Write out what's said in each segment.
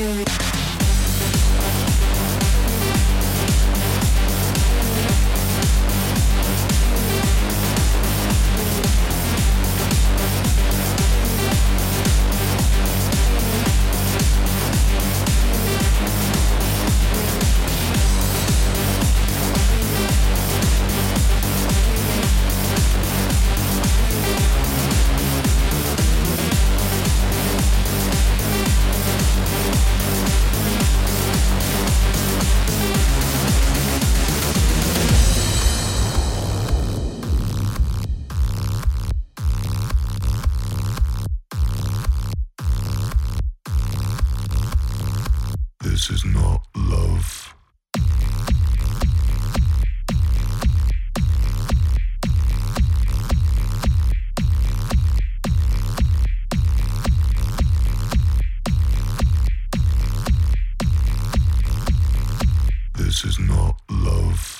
Thank is not love.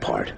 part.